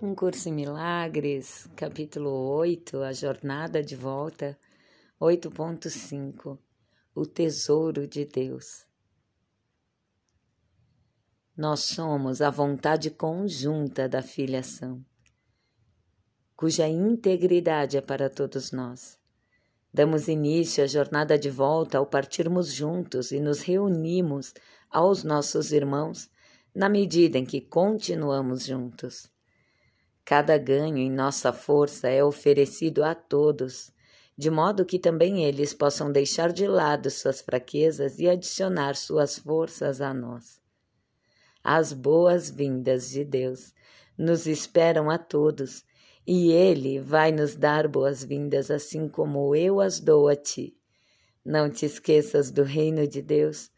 Um Curso em Milagres, capítulo 8, A Jornada de Volta, 8.5 O Tesouro de Deus. Nós somos a vontade conjunta da filiação, cuja integridade é para todos nós. Damos início à jornada de volta ao partirmos juntos e nos reunimos aos nossos irmãos na medida em que continuamos juntos. Cada ganho em nossa força é oferecido a todos, de modo que também eles possam deixar de lado suas fraquezas e adicionar suas forças a nós. As boas-vindas de Deus nos esperam a todos, e Ele vai nos dar boas-vindas assim como eu as dou a ti. Não te esqueças do reino de Deus,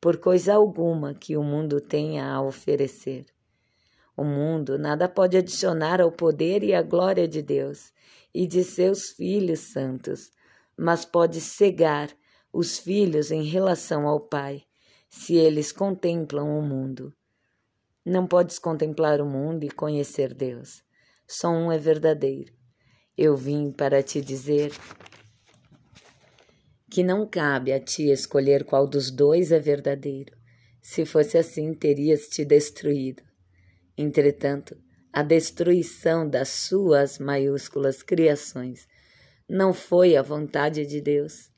por coisa alguma que o mundo tenha a oferecer. O mundo nada pode adicionar ao poder e à glória de Deus e de seus filhos santos, mas pode cegar os filhos em relação ao Pai, se eles contemplam o mundo. Não podes contemplar o mundo e conhecer Deus. Só um é verdadeiro. Eu vim para te dizer que não cabe a ti escolher qual dos dois é verdadeiro. Se fosse assim, terias te destruído. Entretanto, a destruição das suas maiúsculas criações não foi a vontade de Deus,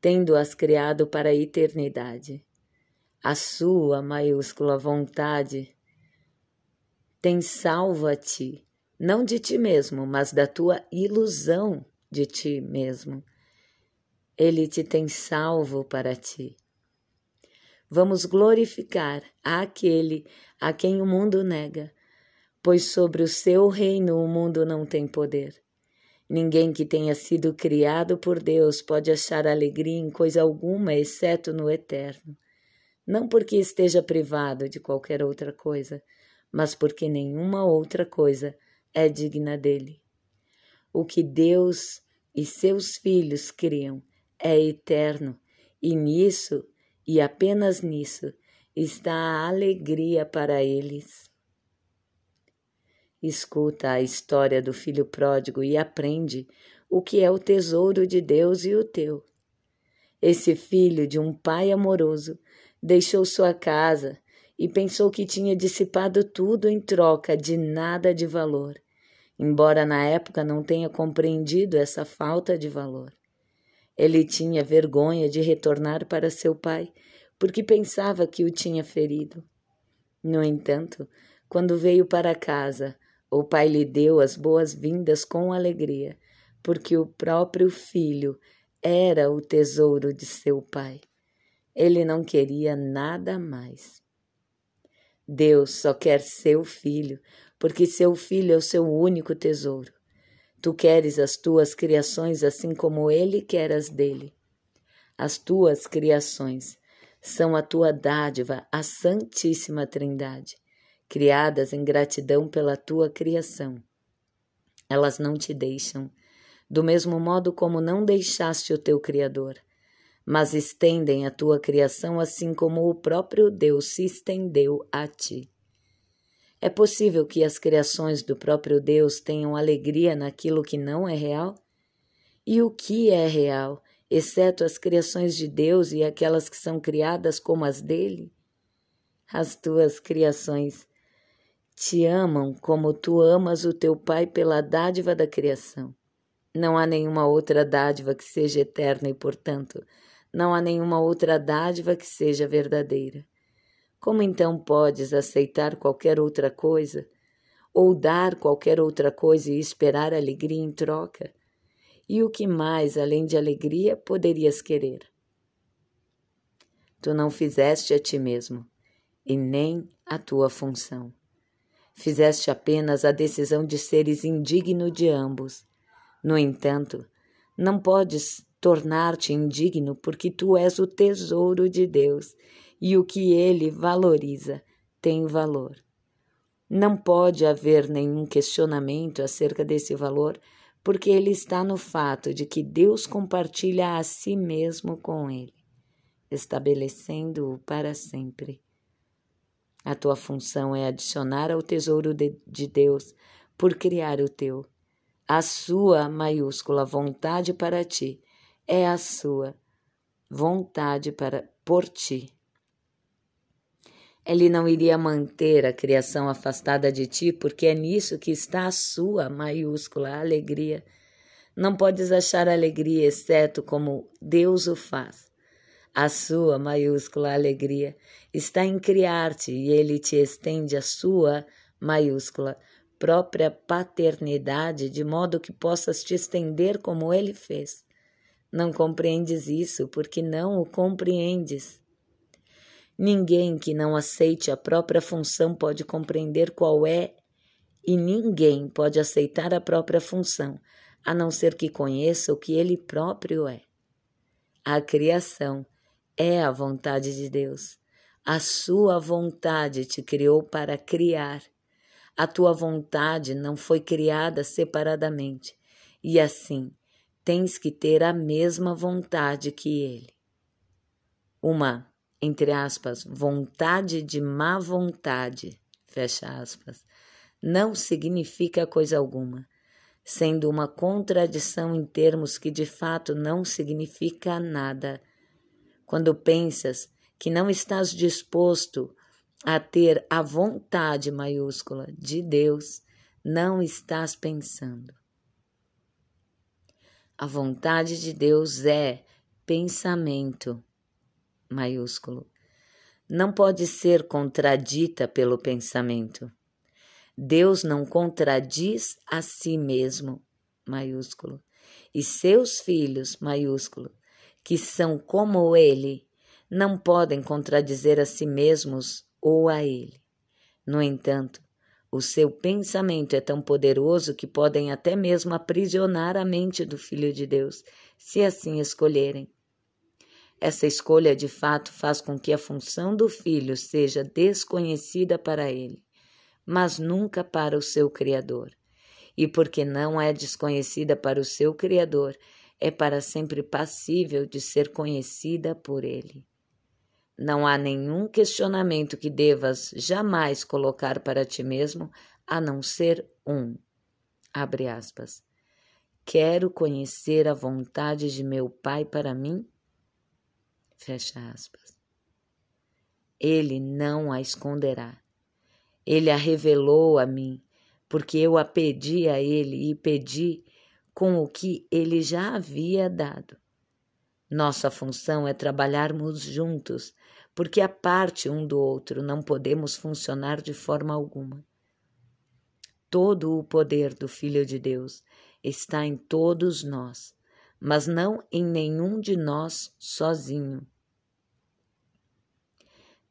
tendo-as criado para a eternidade. A sua maiúscula vontade tem ti, não de ti mesmo, mas da tua ilusão de ti mesmo. Ele te tem salvo para ti. Vamos glorificar aquele a quem o mundo nega, pois sobre o seu reino o mundo não tem poder. Ninguém que tenha sido criado por Deus pode achar alegria em coisa alguma, exceto no eterno. Não porque esteja privado de qualquer outra coisa, mas porque nenhuma outra coisa é digna dele. O que Deus e seus filhos criam é eterno, e nisso e apenas nisso está a alegria para eles. Escuta a história do filho pródigo e aprende o que é o tesouro de Deus e o teu. Esse filho de um pai amoroso deixou sua casa e pensou que tinha dissipado tudo em troca de nada de valor, embora na época não tenha compreendido essa falta de valor. Ele tinha vergonha de retornar para seu pai, porque pensava que o tinha ferido. No entanto, quando veio para casa, o pai lhe deu as boas-vindas com alegria, porque o próprio filho era o tesouro de seu pai. Ele não queria nada mais. Deus só quer seu filho, porque seu filho é o seu único tesouro. Tu queres as tuas criações assim como ele quer as dele. As tuas criações são a tua dádiva, a Santíssima Trindade, criadas em gratidão pela tua criação. Elas não te deixam, do mesmo modo como não deixaste o teu Criador, mas estendem a tua criação assim como o próprio Deus se estendeu a ti. É possível que as criações do próprio Deus tenham alegria naquilo que não é real? E o que é real, exceto as criações de Deus e aquelas que são criadas como as dele? As tuas criações te amam como tu amas o teu Pai pela dádiva da criação. Não há nenhuma outra dádiva que seja eterna e, portanto, não há nenhuma outra dádiva que seja verdadeira. Como então podes aceitar qualquer outra coisa, ou dar qualquer outra coisa e esperar alegria em troca? E o que mais, além de alegria, poderias querer? Tu não fizeste a ti mesmo, e nem a tua função. Fizeste apenas a decisão de seres indigno de ambos. No entanto, não podes tornar-te indigno porque tu és o tesouro de Deus e o que ele valoriza tem valor. Não pode haver nenhum questionamento acerca desse valor, porque ele está no fato de que Deus compartilha a si mesmo com ele, estabelecendo-o para sempre. A tua função é adicionar ao tesouro de, de Deus por criar o teu. A sua maiúscula vontade para ti é a sua vontade para por ti. Ele não iria manter a criação afastada de ti, porque é nisso que está a sua maiúscula alegria. Não podes achar alegria exceto como Deus o faz. A sua maiúscula alegria está em criar-te e ele te estende a sua maiúscula própria paternidade de modo que possas te estender como ele fez. Não compreendes isso porque não o compreendes. Ninguém que não aceite a própria função pode compreender qual é, e ninguém pode aceitar a própria função, a não ser que conheça o que ele próprio é. A criação é a vontade de Deus. A sua vontade te criou para criar. A tua vontade não foi criada separadamente, e assim tens que ter a mesma vontade que ele. Uma entre aspas, vontade de má vontade, fecha aspas, não significa coisa alguma, sendo uma contradição em termos que de fato não significa nada. Quando pensas que não estás disposto a ter a vontade maiúscula de Deus, não estás pensando. A vontade de Deus é pensamento maiúsculo, não pode ser contradita pelo pensamento. Deus não contradiz a si mesmo, maiúsculo, e seus filhos, maiúsculo, que são como ele, não podem contradizer a si mesmos ou a ele. No entanto, o seu pensamento é tão poderoso que podem até mesmo aprisionar a mente do Filho de Deus, se assim escolherem. Essa escolha de fato faz com que a função do filho seja desconhecida para ele, mas nunca para o seu Criador. E porque não é desconhecida para o seu Criador, é para sempre passível de ser conhecida por ele. Não há nenhum questionamento que devas jamais colocar para ti mesmo, a não ser um. Abre aspas. Quero conhecer a vontade de meu Pai para mim Fecha aspas. Ele não a esconderá. Ele a revelou a mim, porque eu a pedi a ele e pedi com o que ele já havia dado. Nossa função é trabalharmos juntos, porque a parte um do outro não podemos funcionar de forma alguma. Todo o poder do Filho de Deus está em todos nós, mas não em nenhum de nós sozinho.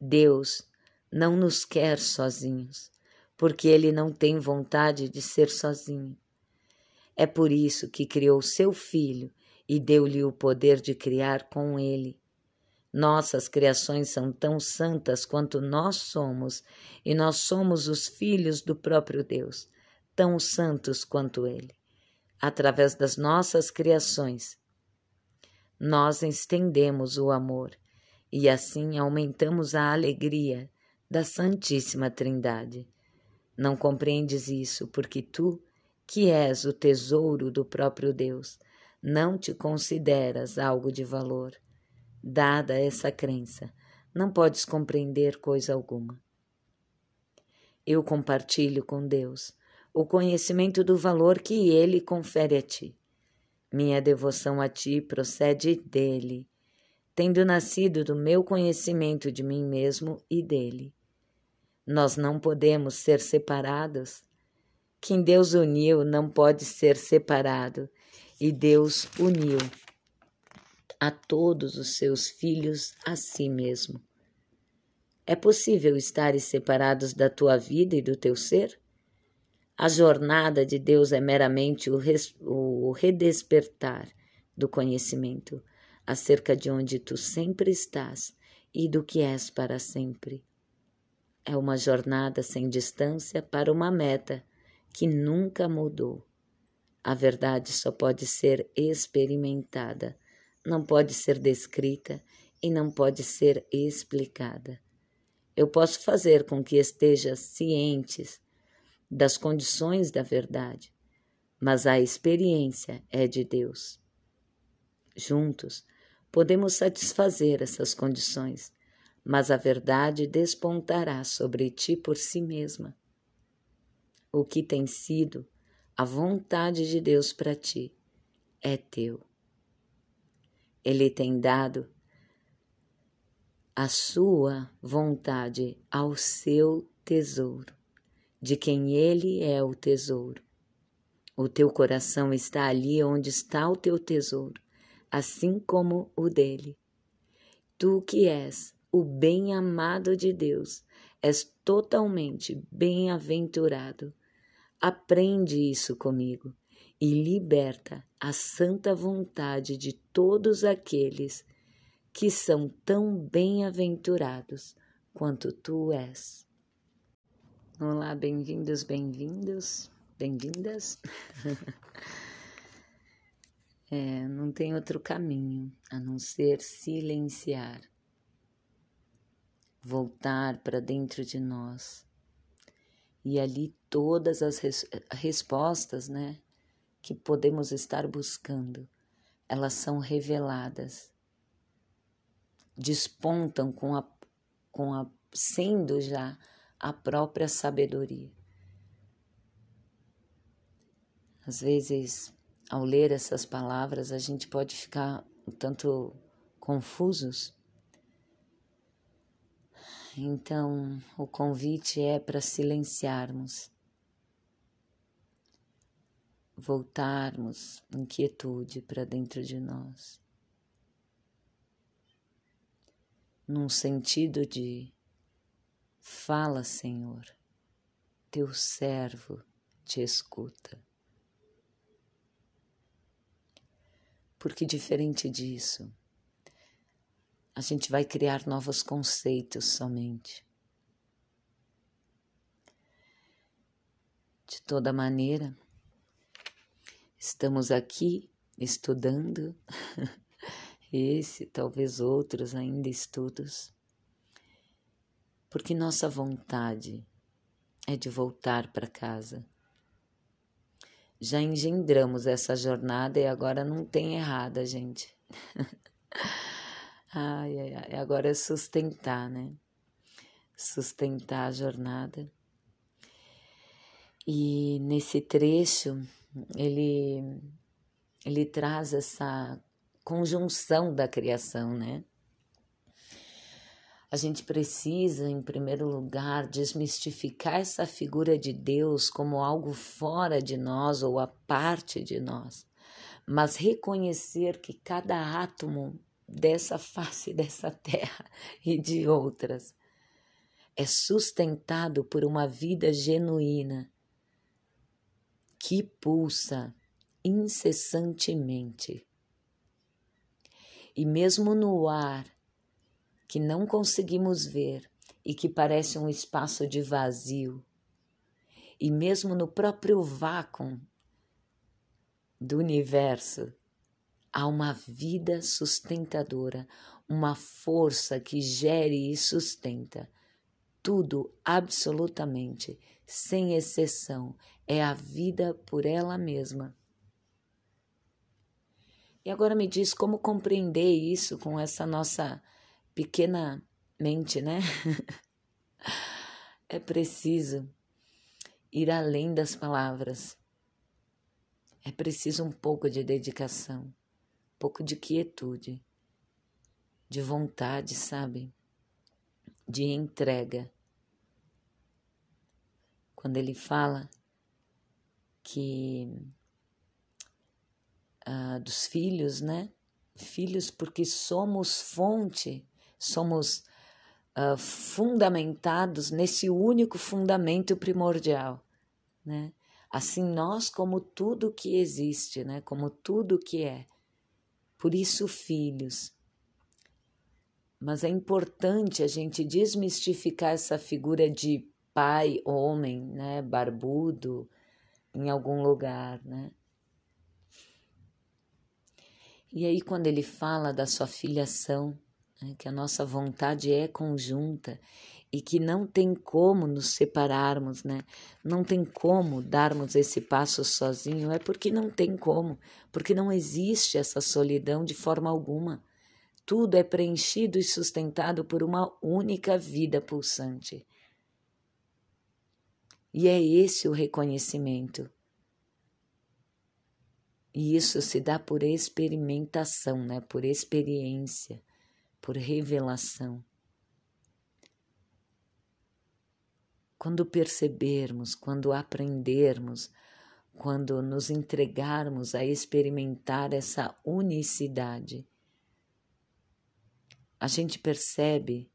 Deus não nos quer sozinhos, porque Ele não tem vontade de ser sozinho. É por isso que criou seu Filho e deu-lhe o poder de criar com Ele. Nossas criações são tão santas quanto nós somos, e nós somos os filhos do próprio Deus, tão santos quanto Ele. Através das nossas criações, nós estendemos o amor e assim aumentamos a alegria da Santíssima Trindade. Não compreendes isso porque tu, que és o tesouro do próprio Deus, não te consideras algo de valor. Dada essa crença, não podes compreender coisa alguma. Eu compartilho com Deus o conhecimento do valor que Ele confere a ti. Minha devoção a ti procede dele tendo nascido do meu conhecimento de mim mesmo e dele. Nós não podemos ser separados. Quem Deus uniu não pode ser separado, e Deus uniu a todos os seus filhos a si mesmo. É possível estares separados da tua vida e do teu ser? A jornada de Deus é meramente o, res, o redespertar do conhecimento acerca de onde tu sempre estás e do que és para sempre. É uma jornada sem distância para uma meta que nunca mudou. A verdade só pode ser experimentada, não pode ser descrita e não pode ser explicada. Eu posso fazer com que estejas cientes das condições da verdade, mas a experiência é de Deus. Juntos, podemos satisfazer essas condições, mas a verdade despontará sobre ti por si mesma. O que tem sido a vontade de Deus para ti é teu. Ele tem dado a sua vontade ao seu tesouro, de quem ele é o tesouro. O teu coração está ali onde está o teu tesouro, assim como o dele. Tu que és o bem-amado de Deus, és totalmente bem-aventurado. Aprende isso comigo e liberta a santa vontade de todos aqueles que são tão bem-aventurados quanto tu és. Olá, bem-vindos, bem-vindos, bem-vindas. é, não tem outro caminho a não ser silenciar, voltar para dentro de nós e ali todas as res respostas, né, que podemos estar buscando, elas são reveladas, despontam com a, com a sendo já a própria sabedoria. Às vezes, ao ler essas palavras, a gente pode ficar um tanto confusos. Então, o convite é para silenciarmos voltarmos inquietude para dentro de nós, num sentido de fala, Senhor, teu servo te escuta. Porque diferente disso, a gente vai criar novos conceitos somente. De toda maneira, Estamos aqui estudando esse, talvez outros ainda estudos, porque nossa vontade é de voltar para casa. Já engendramos essa jornada e agora não tem errada, gente. ai, ai, ai, agora é sustentar, né? Sustentar a jornada. E nesse trecho ele, ele traz essa conjunção da criação, né? A gente precisa, em primeiro lugar, desmistificar essa figura de Deus como algo fora de nós ou a parte de nós, mas reconhecer que cada átomo dessa face dessa terra e de outras é sustentado por uma vida genuína que pulsa incessantemente. E mesmo no ar, que não conseguimos ver e que parece um espaço de vazio, e mesmo no próprio vácuo do universo, há uma vida sustentadora, uma força que gere e sustenta tudo absolutamente, sem exceção, é a vida por ela mesma. E agora me diz como compreender isso com essa nossa pequena mente, né? é preciso ir além das palavras. É preciso um pouco de dedicação, um pouco de quietude, de vontade, sabe? De entrega. Quando ele fala que uh, dos filhos, né? Filhos porque somos fonte, somos uh, fundamentados nesse único fundamento primordial, né? Assim nós como tudo que existe, né? Como tudo que é. Por isso filhos. Mas é importante a gente desmistificar essa figura de pai, homem, né, barbudo, em algum lugar, né? E aí, quando ele fala da sua filiação, né, que a nossa vontade é conjunta, e que não tem como nos separarmos, né? Não tem como darmos esse passo sozinho, é porque não tem como, porque não existe essa solidão de forma alguma. Tudo é preenchido e sustentado por uma única vida pulsante. E é esse o reconhecimento. E isso se dá por experimentação, né? por experiência, por revelação. Quando percebermos, quando aprendermos, quando nos entregarmos a experimentar essa unicidade, a gente percebe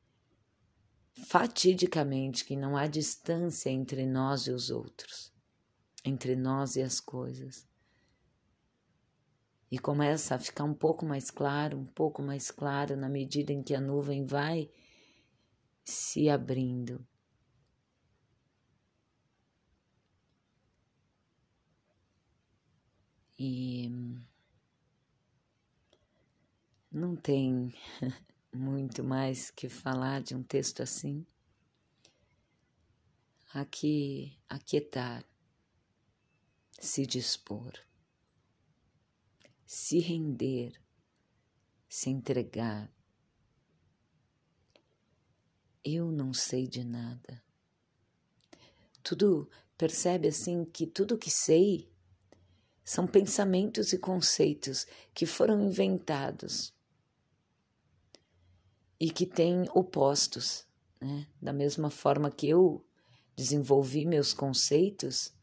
fatidicamente que não há distância entre nós e os outros, entre nós e as coisas. E começa a ficar um pouco mais claro, um pouco mais claro na medida em que a nuvem vai se abrindo. E não tem muito mais que falar de um texto assim. Aqui, aquietar, se dispor, se render, se entregar. Eu não sei de nada. Tudo, percebe assim que tudo que sei são pensamentos e conceitos que foram inventados e que têm opostos. Né? Da mesma forma que eu desenvolvi meus conceitos,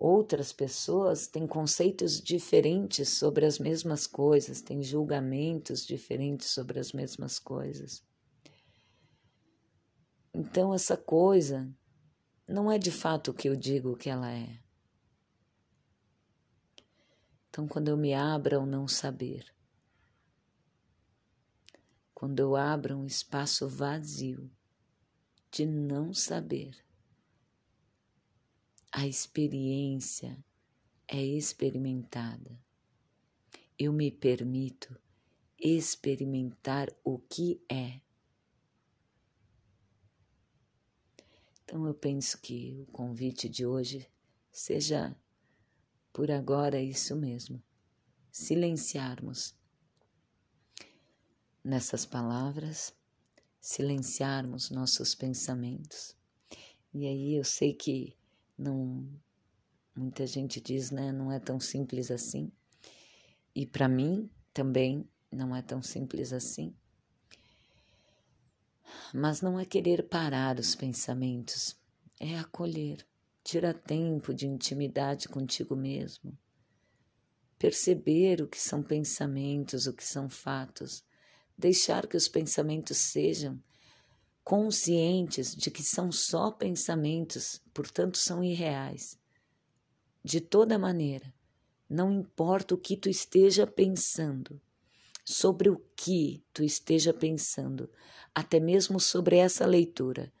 outras pessoas têm conceitos diferentes sobre as mesmas coisas, têm julgamentos diferentes sobre as mesmas coisas. Então, essa coisa não é de fato o que eu digo que ela é. Então, quando eu me abro ao não saber, quando eu abro um espaço vazio de não saber, a experiência é experimentada. Eu me permito experimentar o que é. Então eu penso que o convite de hoje seja por agora isso mesmo. Silenciarmos nessas palavras, silenciarmos nossos pensamentos. E aí eu sei que não muita gente diz, né, não é tão simples assim. E para mim também não é tão simples assim. Mas não é querer parar os pensamentos, é acolher. Tira tempo de intimidade contigo mesmo. Perceber o que são pensamentos, o que são fatos. Deixar que os pensamentos sejam conscientes de que são só pensamentos, portanto são irreais. De toda maneira, não importa o que tu esteja pensando, sobre o que tu esteja pensando, até mesmo sobre essa leitura,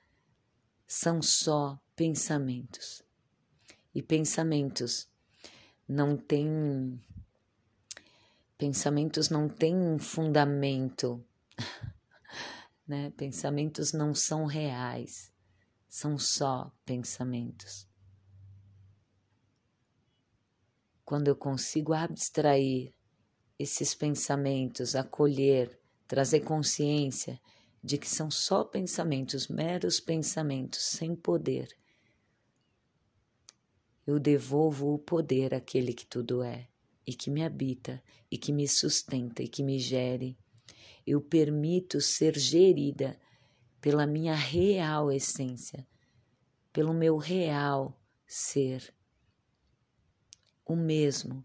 são só pensamentos. E pensamentos não têm pensamentos não têm um fundamento, né? Pensamentos não são reais, são só pensamentos. Quando eu consigo abstrair esses pensamentos, acolher, trazer consciência de que são só pensamentos, meros pensamentos, sem poder, eu devolvo o poder àquele que tudo é, e que me habita, e que me sustenta, e que me gere. Eu permito ser gerida pela minha real essência, pelo meu real ser, o mesmo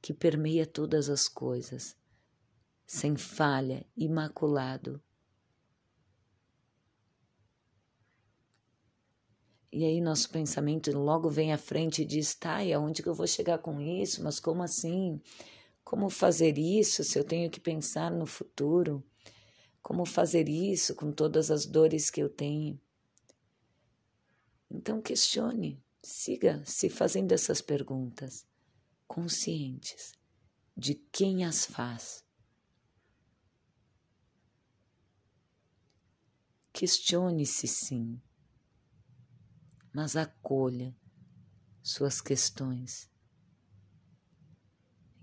que permeia todas as coisas, sem falha, imaculado E aí nosso pensamento logo vem à frente e diz: tá, e aonde que eu vou chegar com isso? Mas como assim? Como fazer isso se eu tenho que pensar no futuro? Como fazer isso com todas as dores que eu tenho? Então questione, siga se fazendo essas perguntas, conscientes de quem as faz. Questione-se sim, mas acolha suas questões.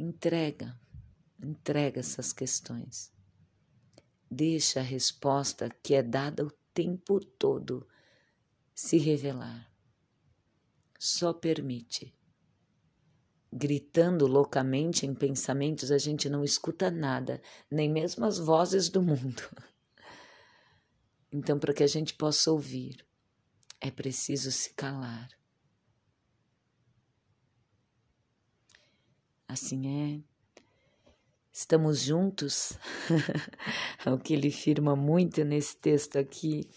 Entrega, entrega essas questões. Deixa a resposta que é dada o tempo todo se revelar. Só permite. Gritando loucamente em pensamentos, a gente não escuta nada, nem mesmo as vozes do mundo. Então, para que a gente possa ouvir, é preciso se calar. Assim é. Estamos juntos, é o que ele firma muito nesse texto aqui.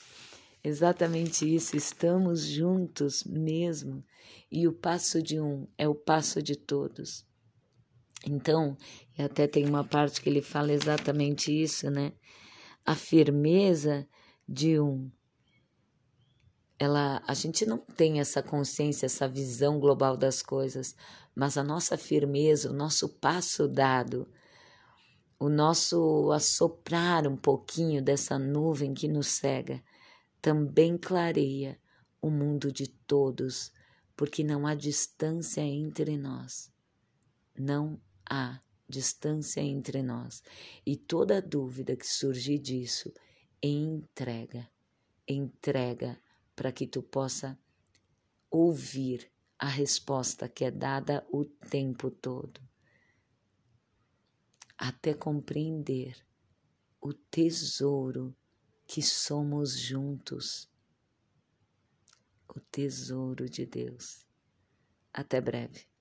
Exatamente isso, estamos juntos mesmo. E o passo de um é o passo de todos. Então, e até tem uma parte que ele fala exatamente isso, né? A firmeza de um. Ela, a gente não tem essa consciência, essa visão global das coisas, mas a nossa firmeza, o nosso passo dado, o nosso assoprar um pouquinho dessa nuvem que nos cega, também clareia o mundo de todos, porque não há distância entre nós. Não há distância entre nós. E toda dúvida que surgir disso, entrega, entrega para que tu possa ouvir a resposta que é dada o tempo todo, até compreender o tesouro que somos juntos, o tesouro de Deus. Até breve.